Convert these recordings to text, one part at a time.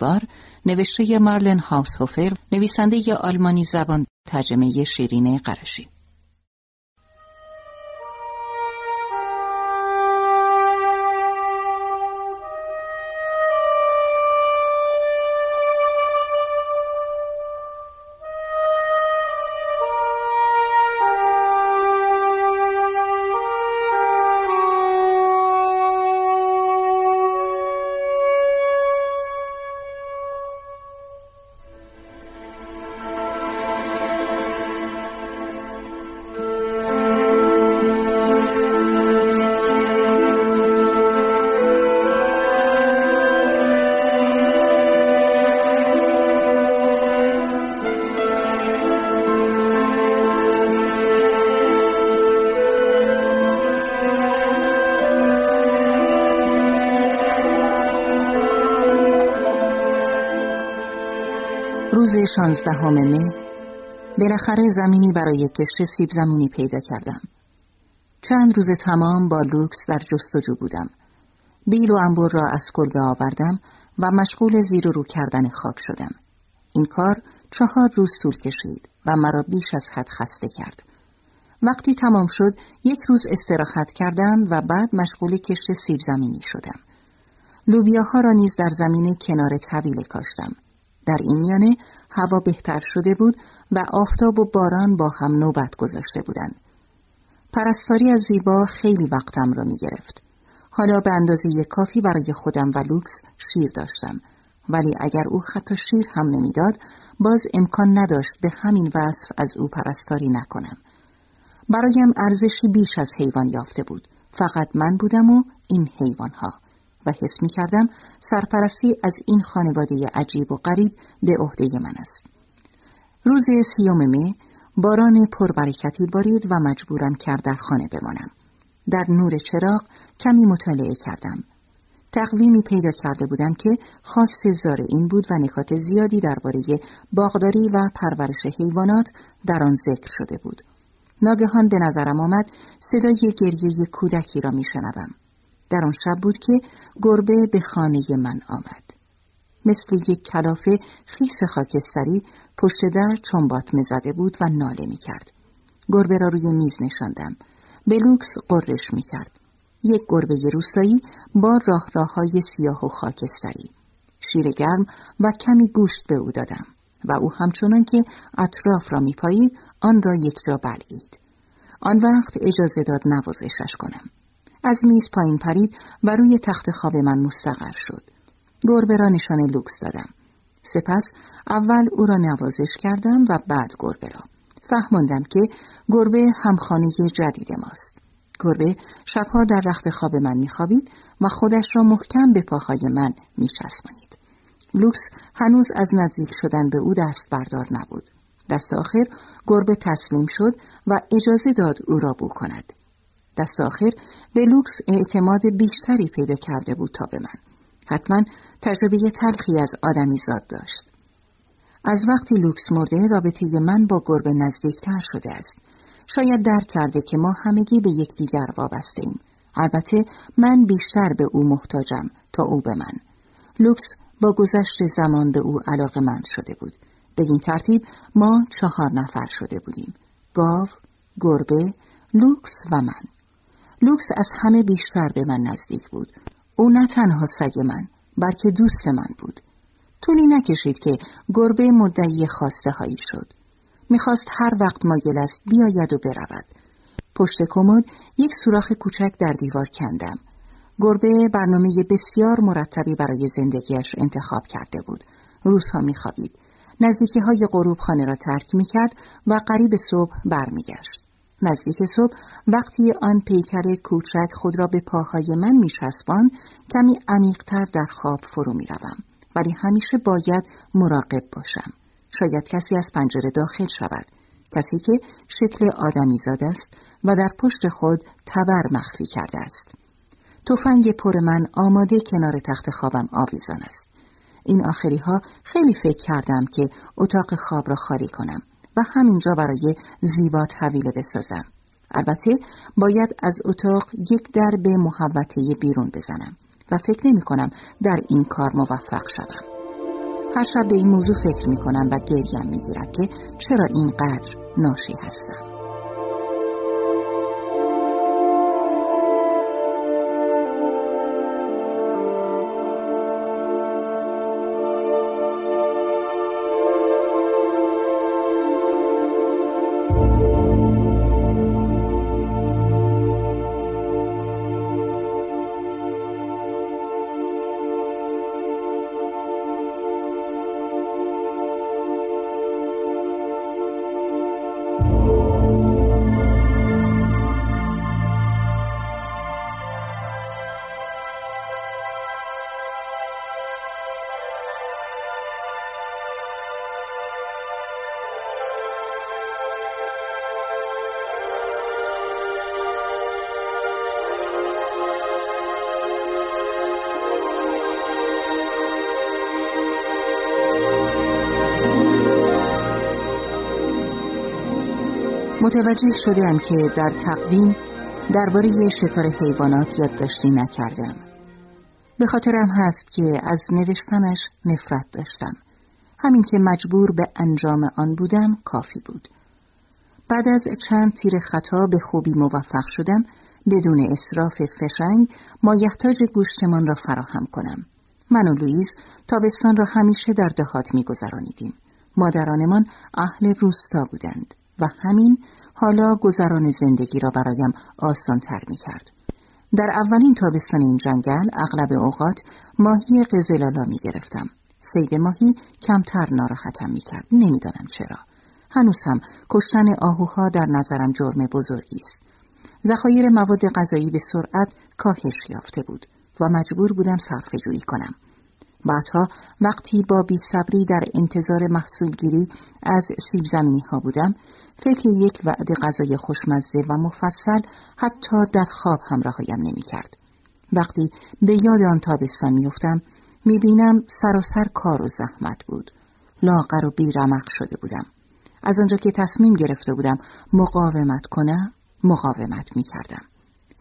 دیوار نوشته مارلن هاوسهوفر نویسنده آلمانی زبان ترجمه شیرین قرشی شانزدهم مه بالاخره زمینی برای کشت سیب زمینی پیدا کردم. چند روز تمام با لوکس در جستجو بودم. بیل و انبور را از کلبه آوردم و مشغول زیر و رو کردن خاک شدم. این کار چهار روز طول کشید و مرا بیش از حد خسته کرد. وقتی تمام شد یک روز استراحت کردم و بعد مشغول کشت سیب زمینی شدم. لوبیاها را نیز در زمین کنار طویله کاشتم. در این میانه هوا بهتر شده بود و آفتاب و باران با هم نوبت گذاشته بودند. پرستاری از زیبا خیلی وقتم را می گرفت. حالا به اندازه کافی برای خودم و لوکس شیر داشتم ولی اگر او حتی شیر هم نمی‌داد باز امکان نداشت به همین وصف از او پرستاری نکنم برایم ارزشی بیش از حیوان یافته بود فقط من بودم و این حیوانها و حس می کردم سرپرستی از این خانواده عجیب و غریب به عهده من است. روز سیوم می باران پربرکتی بارید و مجبورم کرد در خانه بمانم. در نور چراغ کمی مطالعه کردم. تقویمی پیدا کرده بودم که خاص زار این بود و نکات زیادی درباره باغداری و پرورش حیوانات در آن ذکر شده بود. ناگهان به نظرم آمد صدای گریه کودکی را میشنوم. در آن شب بود که گربه به خانه من آمد. مثل یک کلافه خیس خاکستری پشت در چنبات مزده بود و ناله می کرد. گربه را روی میز نشاندم. بلوکس قررش می کرد. یک گربه روستایی با راه راه های سیاه و خاکستری. شیر گرم و کمی گوشت به او دادم و او همچنان که اطراف را می پایید آن را یک جا بلعید. آن وقت اجازه داد نوازشش کنم. از میز پایین پرید و روی تخت خواب من مستقر شد. گربه را نشان لوکس دادم. سپس اول او را نوازش کردم و بعد گربه را. فهماندم که گربه همخانه جدید ماست. گربه شبها در رخت خواب من میخوابید و خودش را محکم به پاهای من میچسبانید. لوکس هنوز از نزدیک شدن به او دست بردار نبود. دست آخر گربه تسلیم شد و اجازه داد او را بو کند. دست آخر به لوکس اعتماد بیشتری پیدا کرده بود تا به من. حتما تجربه تلخی از آدمی زاد داشت. از وقتی لوکس مرده رابطه من با گربه نزدیکتر شده است. شاید درک کرده که ما همگی به یکدیگر وابسته ایم. البته من بیشتر به او محتاجم تا او به من. لوکس با گذشت زمان به او علاقه مند شده بود. به این ترتیب ما چهار نفر شده بودیم. گاو، گربه، لوکس و من. لوکس از همه بیشتر به من نزدیک بود. او نه تنها سگ من، بلکه دوست من بود. طولی نکشید که گربه مدعی خواسته هایی شد. می‌خواست هر وقت مایل است بیاید و برود. پشت کمد یک سوراخ کوچک در دیوار کندم. گربه برنامه بسیار مرتبی برای زندگیش انتخاب کرده بود. روزها میخوابید. نزدیکی های غروب خانه را ترک می‌کرد و قریب صبح برمیگشت. نزدیک صبح وقتی آن پیکر کوچک خود را به پاهای من میچسبان کمی عمیقتر در خواب فرو می‌روم. ولی همیشه باید مراقب باشم. شاید کسی از پنجره داخل شود. کسی که شکل آدمی زاد است و در پشت خود تبر مخفی کرده است. تفنگ پر من آماده کنار تخت خوابم آویزان است. این آخری ها خیلی فکر کردم که اتاق خواب را خالی کنم. و همینجا برای زیبا طویله بسازم. البته باید از اتاق یک در به محوطه بیرون بزنم و فکر نمی کنم در این کار موفق شوم. هر شب به این موضوع فکر می کنم و گریم می گیرد که چرا اینقدر ناشی هستم متوجه شدم که در تقویم درباره شکار حیوانات یادداشتی نکردم. به خاطرم هست که از نوشتنش نفرت داشتم. همین که مجبور به انجام آن بودم کافی بود. بعد از چند تیر خطا به خوبی موفق شدم بدون اصراف فشنگ مایحتاج گوشتمان را فراهم کنم. من و لوئیز تابستان را همیشه در دهات میگذرانیدیم. مادرانمان اهل روستا بودند و همین حالا گذران زندگی را برایم آسانتر می کرد. در اولین تابستان این جنگل اغلب اوقات ماهی قزلالا می گرفتم. سید ماهی کمتر ناراحتم می کرد. نمی‌دانم چرا. هنوز هم کشتن آهوها در نظرم جرم بزرگی است. ذخایر مواد غذایی به سرعت کاهش یافته بود و مجبور بودم صرفه جویی کنم. بعدها وقتی با بی صبری در انتظار محصولگیری از سیب زمینی ها بودم فکر یک وعده غذای خوشمزه و مفصل حتی در خواب هم رهایم نمی کرد. وقتی به یاد آن تابستان میافتم می‌بینم سراسر کار و زحمت بود. لاغر و بیرمق شده بودم. از آنجا که تصمیم گرفته بودم مقاومت کنم مقاومت می‌کردم.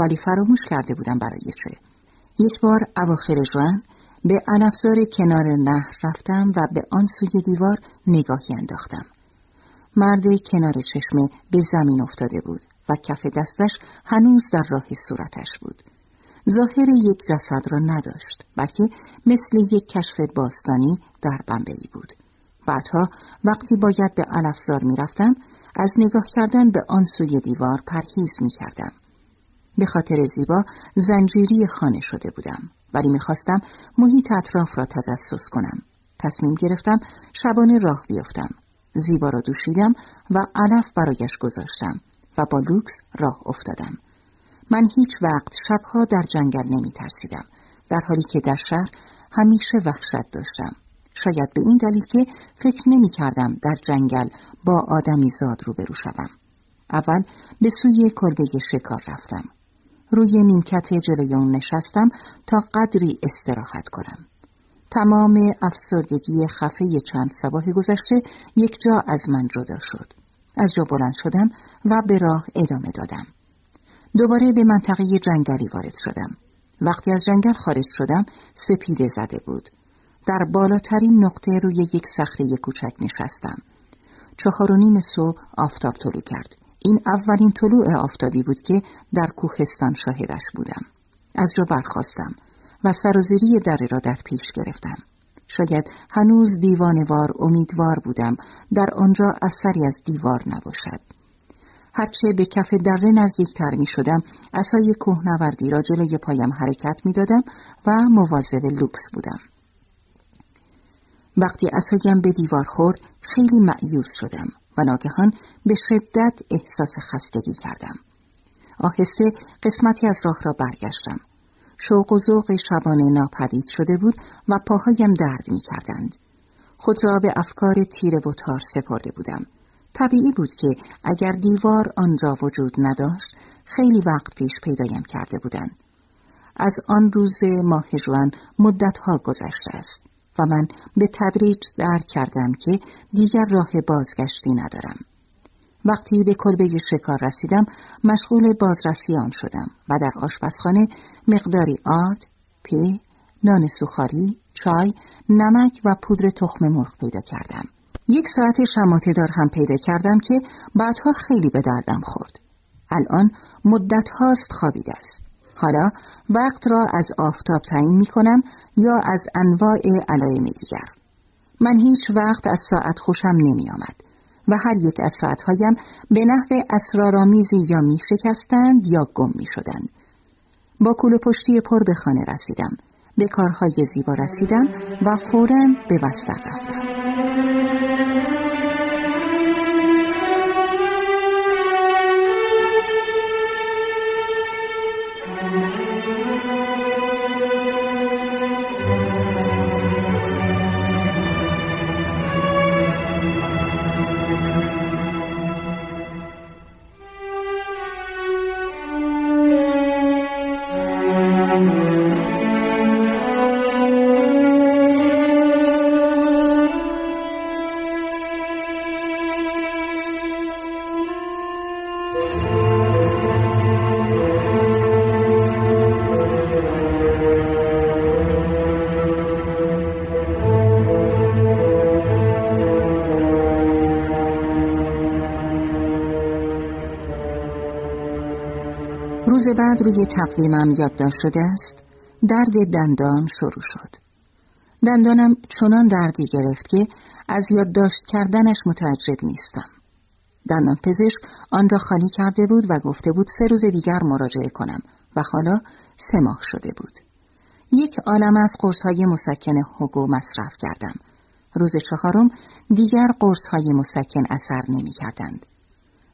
ولی فراموش کرده بودم برای چه. یک بار اواخر جوان به علفزار کنار نهر رفتم و به آن سوی دیوار نگاهی انداختم. مرد کنار چشمه به زمین افتاده بود و کف دستش هنوز در راه صورتش بود. ظاهر یک جسد را نداشت بلکه مثل یک کشف باستانی در بمبئی بود. بعدها وقتی باید به علفزار می‌رفتم از نگاه کردن به آن سوی دیوار پرهیز می کردم. به خاطر زیبا زنجیری خانه شده بودم ولی می‌خواستم محیط اطراف را تجسس کنم. تصمیم گرفتم شبانه راه بیفتم زیبا را دوشیدم و علف برایش گذاشتم و با لوکس راه افتادم. من هیچ وقت شبها در جنگل نمی ترسیدم در حالی که در شهر همیشه وحشت داشتم. شاید به این دلیل که فکر نمی کردم در جنگل با آدمی زاد روبرو شوم. اول به سوی کلبه شکار رفتم. روی نیمکت جلوی اون نشستم تا قدری استراحت کنم. تمام افسردگی خفه چند سباه گذشته یک جا از من جدا شد. از جا بلند شدم و به راه ادامه دادم. دوباره به منطقه جنگلی وارد شدم. وقتی از جنگل خارج شدم سپیده زده بود. در بالاترین نقطه روی یک صخره کوچک نشستم. چهار و نیم صبح آفتاب طلوع کرد. این اولین طلوع آفتابی بود که در کوهستان شاهدش بودم. از جا برخواستم. و سرازیری دره را در پیش گرفتم. شاید هنوز دیوانوار امیدوار بودم در آنجا اثری از دیوار نباشد. هرچه به کف دره نزدیکتر می شدم اصای کوهنوردی را جلوی پایم حرکت می دادم و مواظب لوکس بودم. وقتی اصایم به دیوار خورد خیلی معیوز شدم و ناگهان به شدت احساس خستگی کردم. آهسته قسمتی از راه را برگشتم. شوق و ذوق شبانه ناپدید شده بود و پاهایم درد می کردند. خود را به افکار تیر و تار سپرده بودم. طبیعی بود که اگر دیوار آنجا وجود نداشت خیلی وقت پیش پیدایم کرده بودند. از آن روز ماه جوان مدتها گذشته است و من به تدریج درک کردم که دیگر راه بازگشتی ندارم. وقتی به کلبه شکار رسیدم مشغول بازرسی آن شدم و در آشپزخانه مقداری آرد، پی، نان سوخاری، چای، نمک و پودر تخم مرغ پیدا کردم. یک ساعت شماته دار هم پیدا کردم که بعدها خیلی به دردم خورد. الان مدت هاست خوابیده است. حالا وقت را از آفتاب تعیین می کنم یا از انواع علائم دیگر. من هیچ وقت از ساعت خوشم نمی آمد و هر یک از ساعتهایم به نحو اسرارآمیزی یا می شکستند یا گم می شدند. با کول پشتی پر به خانه رسیدم. به کارهای زیبا رسیدم و فورا به بستر رفتم. روز بعد روی تقویمم یادداشت شده است. درد دندان شروع شد. دندانم چنان دردی گرفت که از یادداشت کردنش متعجب نیستم. دندان پزشک آن را خالی کرده بود و گفته بود سه روز دیگر مراجعه کنم و حالا سه ماه شده بود. یک عالم از قرصهای مسکن هوگو مصرف کردم. روز چهارم دیگر قرصهای مسکن اثر نمی کردند.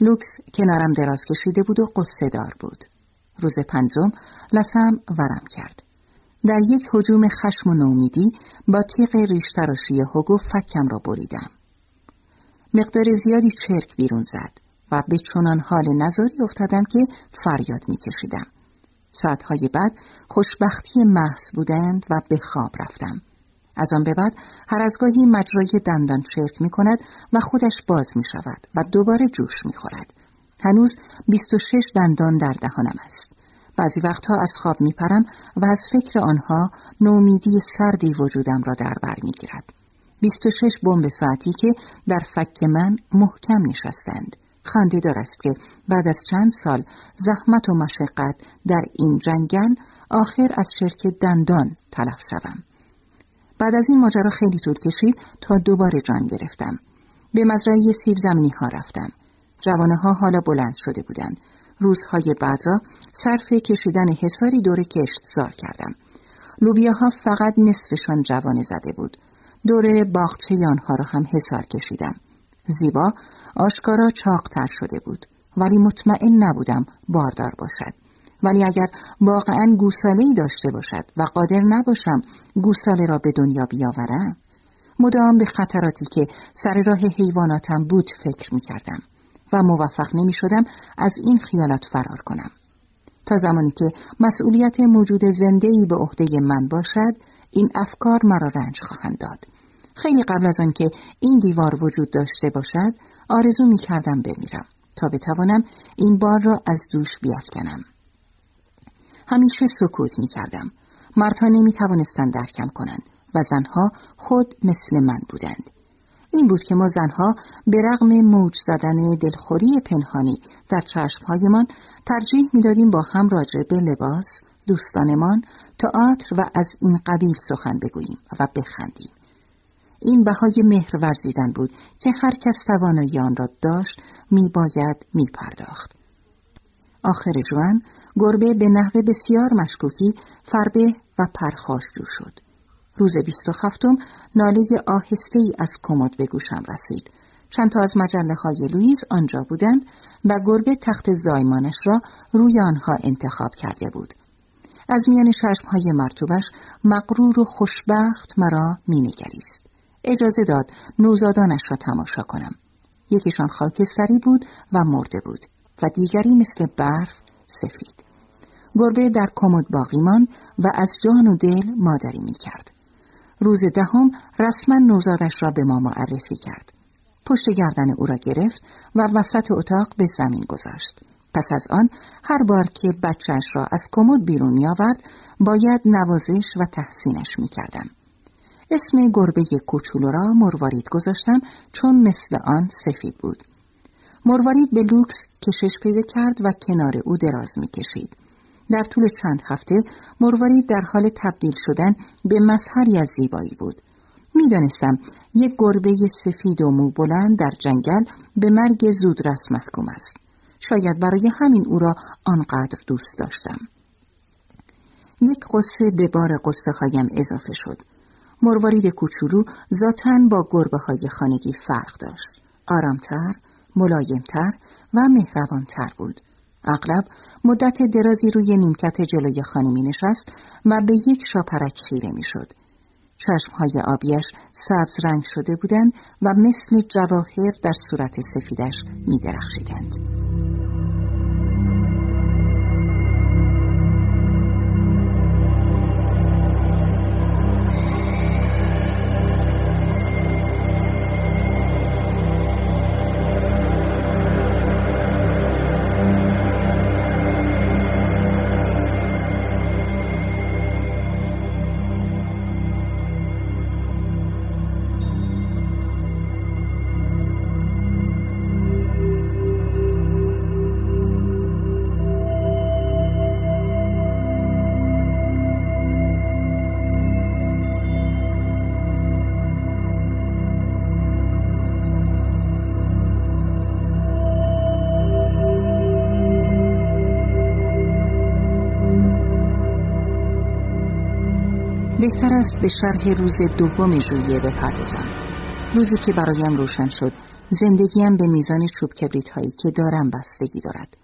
لوکس کنارم دراز کشیده بود و قصه دار بود. روز پنجم لسم ورم کرد. در یک حجوم خشم و نومیدی با تیغ ریشتراشی هوگو فکم را بریدم. مقدار زیادی چرک بیرون زد و به چنان حال نظاری افتادم که فریاد میکشیدم. ساعتهای بعد خوشبختی محض بودند و به خواب رفتم. از آن به بعد هر از گاهی مجرای دندان چرک می کند و خودش باز می شود و دوباره جوش می خورد. هنوز 26 دندان در دهانم است. بعضی وقتها از خواب میپرم و از فکر آنها نومیدی سردی وجودم را در بر می‌گیرد. 26 بمب ساعتی که در فک من محکم نشستند. خنده است که بعد از چند سال زحمت و مشقت در این جنگل آخر از شرک دندان تلف شوم. بعد از این ماجرا خیلی طول کشید تا دوباره جان گرفتم. به مزرعه سیب زمینی ها رفتم. جوانه ها حالا بلند شده بودند. روزهای بعد را صرف کشیدن حساری دور کشت زار کردم. لوبیاها فقط نصفشان جوانه زده بود. دور باغچه آنها را هم حسار کشیدم. زیبا آشکارا چاقتر شده بود. ولی مطمئن نبودم باردار باشد. ولی اگر واقعا گوساله داشته باشد و قادر نباشم گوساله را به دنیا بیاورم مدام به خطراتی که سر راه حیواناتم بود فکر می کردم. و موفق نمی شدم از این خیالات فرار کنم. تا زمانی که مسئولیت موجود زنده ای به عهده من باشد این افکار مرا رنج خواهند داد. خیلی قبل از آنکه این دیوار وجود داشته باشد آرزو می کردم بمیرم تا بتوانم این بار را از دوش بیافکنم. همیشه سکوت می کردم. مردها نمی توانستند درکم کنند و زنها خود مثل من بودند. این بود که ما زنها به رغم موج زدن دلخوری پنهانی در چشمهایمان ترجیح می‌دادیم با هم راجع به لباس، دوستانمان، تئاتر و از این قبیل سخن بگوییم و بخندیم. این بهای مهر ورزیدن بود که هر کس توانایی آن را داشت میباید میپرداخت. آخر جوان گربه به نحو بسیار مشکوکی فربه و پرخاشجو شد. روز بیست و هفتم ناله آهسته ای از کمد به گوشم رسید. چند تا از مجله های لویز آنجا بودند و گربه تخت زایمانش را روی آنها انتخاب کرده بود. از میان ششم های مرتوبش مقرور و خوشبخت مرا مینگریست. اجازه داد نوزادانش را تماشا کنم. یکیشان خاکستری بود و مرده بود و دیگری مثل برف سفید. گربه در کمد باقیمان و از جان و دل مادری می کرد. روز دهم رسما نوزادش را به ما معرفی کرد. پشت گردن او را گرفت و وسط اتاق به زمین گذاشت. پس از آن هر بار که بچهش را از کمد بیرون می آورد باید نوازش و تحسینش می کردم. اسم گربه کوچولو را مروارید گذاشتم چون مثل آن سفید بود. مروارید به لوکس کشش پیدا کرد و کنار او دراز می کشید. در طول چند هفته مروارید در حال تبدیل شدن به مظهری از زیبایی بود. می‌دانستم یک گربه سفید و مو بلند در جنگل به مرگ زودرس محکوم است. شاید برای همین او را آنقدر دوست داشتم. یک قصه به بار قصه هایم اضافه شد. مروارید کوچولو ذاتا با گربه های خانگی فرق داشت. آرامتر، ملایمتر و مهربانتر بود. اغلب مدت درازی روی نیمکت جلوی خانه می نشست و به یک شاپرک خیره می شد. چشمهای آبیش سبز رنگ شده بودند و مثل جواهر در صورت سفیدش می درخشیدند. بهتر است به شرح روز دوم ژوئیه بپردازم. روزی که برایم روشن شد زندگیم به میزان چوب کبریت هایی که دارم بستگی دارد.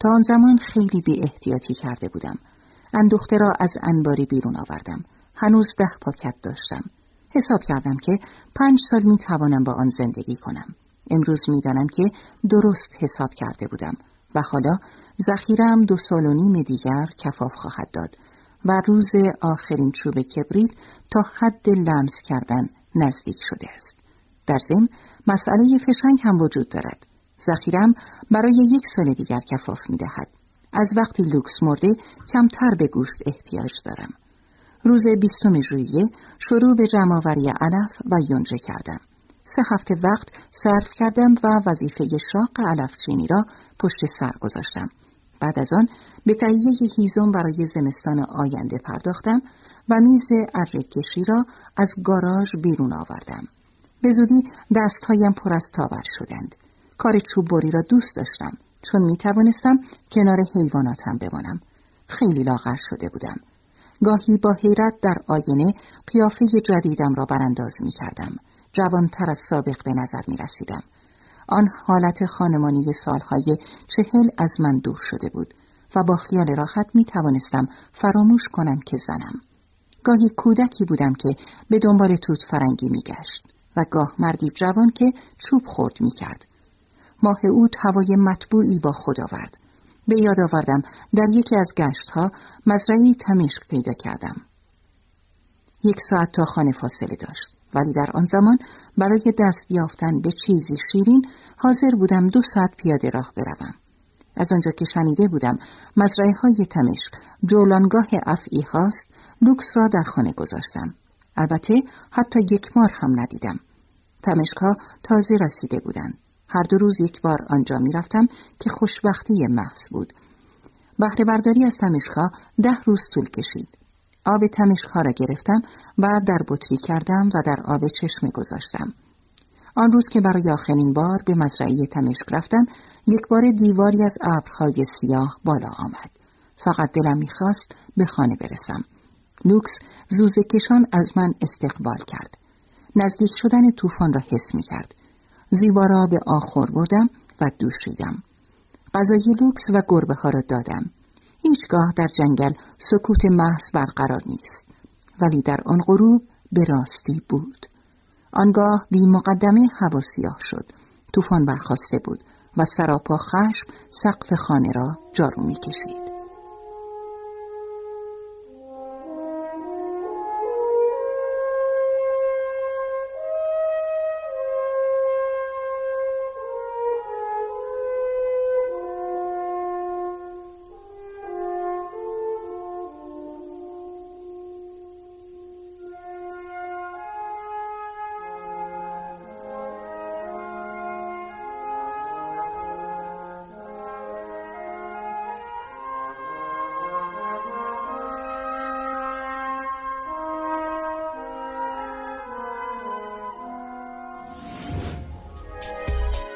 تا آن زمان خیلی بی احتیاطی کرده بودم. اندوخته را از انباری بیرون آوردم. هنوز ده پاکت داشتم. حساب کردم که پنج سال می توانم با آن زندگی کنم. امروز می‌دانم که درست حساب کرده بودم و حالا ذخیرم دو سال و نیم دیگر کفاف خواهد داد. و روز آخرین چوب کبریت تا حد لمس کردن نزدیک شده است. در ضمن مسئله فشنگ هم وجود دارد. ذخیرم برای یک سال دیگر کفاف می دهد. از وقتی لوکس مرده کمتر به گوشت احتیاج دارم. روز بیستم ژوئیه شروع به جمعآوری علف و یونجه کردم. سه هفته وقت صرف کردم و وظیفه شاق علف چینی را پشت سر گذاشتم. بعد از آن به تهیه هیزم برای زمستان آینده پرداختم و میز ارکشی را از گاراژ بیرون آوردم. به زودی دستهایم پر از تاور شدند. کار چوب بری را دوست داشتم چون می توانستم کنار حیواناتم بمانم. خیلی لاغر شده بودم. گاهی با حیرت در آینه قیافه جدیدم را برانداز می کردم. جوانتر از سابق به نظر می رسیدم. آن حالت خانمانی سالهای چهل از من دور شده بود. و با خیال راحت می توانستم فراموش کنم که زنم. گاهی کودکی بودم که به دنبال توت فرنگی می گشت و گاه مردی جوان که چوب خورد می کرد. ماه اوت هوای مطبوعی با خود آورد. به یاد آوردم در یکی از گشت ها مزرعی تمشک پیدا کردم. یک ساعت تا خانه فاصله داشت ولی در آن زمان برای دست یافتن به چیزی شیرین حاضر بودم دو ساعت پیاده راه بروم. از آنجا که شنیده بودم مزرعه های تمشک جولانگاه افعی هاست لوکس را در خانه گذاشتم. البته حتی یک مار هم ندیدم. تمشک ها تازه رسیده بودند. هر دو روز یک بار آنجا می رفتم که خوشبختی محض بود. بهره برداری از تمشک ها ده روز طول کشید. آب تمشک ها را گرفتم و در بطری کردم و در آب چشمه گذاشتم. آن روز که برای آخرین بار به مزرعه تمشک رفتم یک بار دیواری از ابرهای سیاه بالا آمد. فقط دلم می‌خواست به خانه برسم. لوکس زوزه کشان از من استقبال کرد. نزدیک شدن طوفان را حس می کرد زیبا را به آخر بردم و دوشیدم. غذای لوکس و گربه ها را دادم. هیچگاه در جنگل سکوت محض برقرار نیست. ولی در آن غروب به راستی بود. آنگاه بی مقدمه هوا سیاه شد طوفان برخواسته بود و سراپا خشم سقف خانه را جارو می کشید.